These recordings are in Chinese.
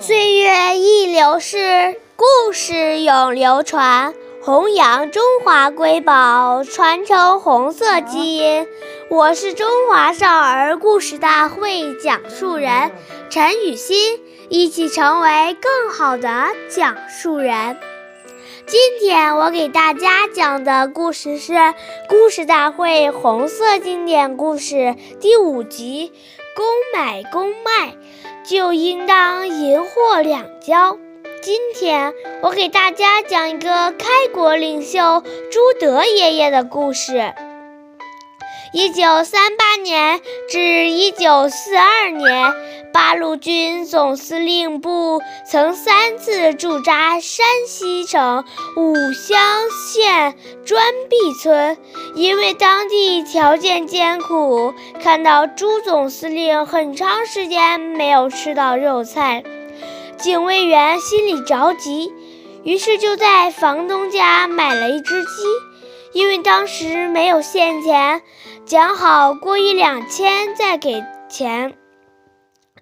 岁月一流逝故事永流传，弘扬中华瑰宝，传承红色基因。我是中华少儿故事大会讲述人陈雨欣，一起成为更好的讲述人。今天我给大家讲的故事是《故事大会红色经典故事》第五集：公买公卖，就应当银货两交。今天我给大家讲一个开国领袖朱德爷爷的故事。一九三八年至一九四二年，八路军总司令部曾三次驻扎山西省武乡县砖壁村，因为当地条件艰苦，看到朱总司令很长时间没有吃到肉菜。警卫员心里着急，于是就在房东家买了一只鸡。因为当时没有现钱，讲好过一两千再给钱。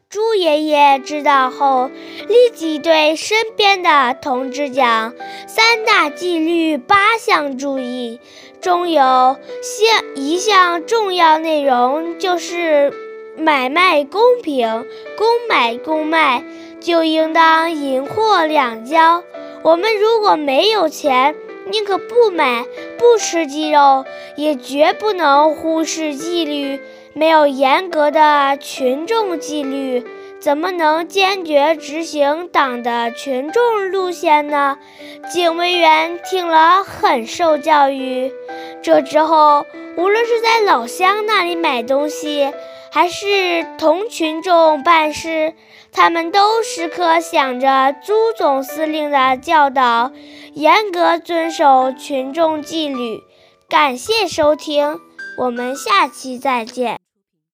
朱爷爷知道后，立即对身边的同志讲：“三大纪律八项注意，中有项一项重要内容，就是买卖公平，公买公卖。”就应当银货两交。我们如果没有钱，宁可不买不吃鸡肉，也绝不能忽视纪律。没有严格的群众纪律，怎么能坚决执行党的群众路线呢？警卫员听了很受教育。这之后，无论是在老乡那里买东西，还是同群众办事，他们都时刻想着朱总司令的教导，严格遵守群众纪律。感谢收听，我们下期再见。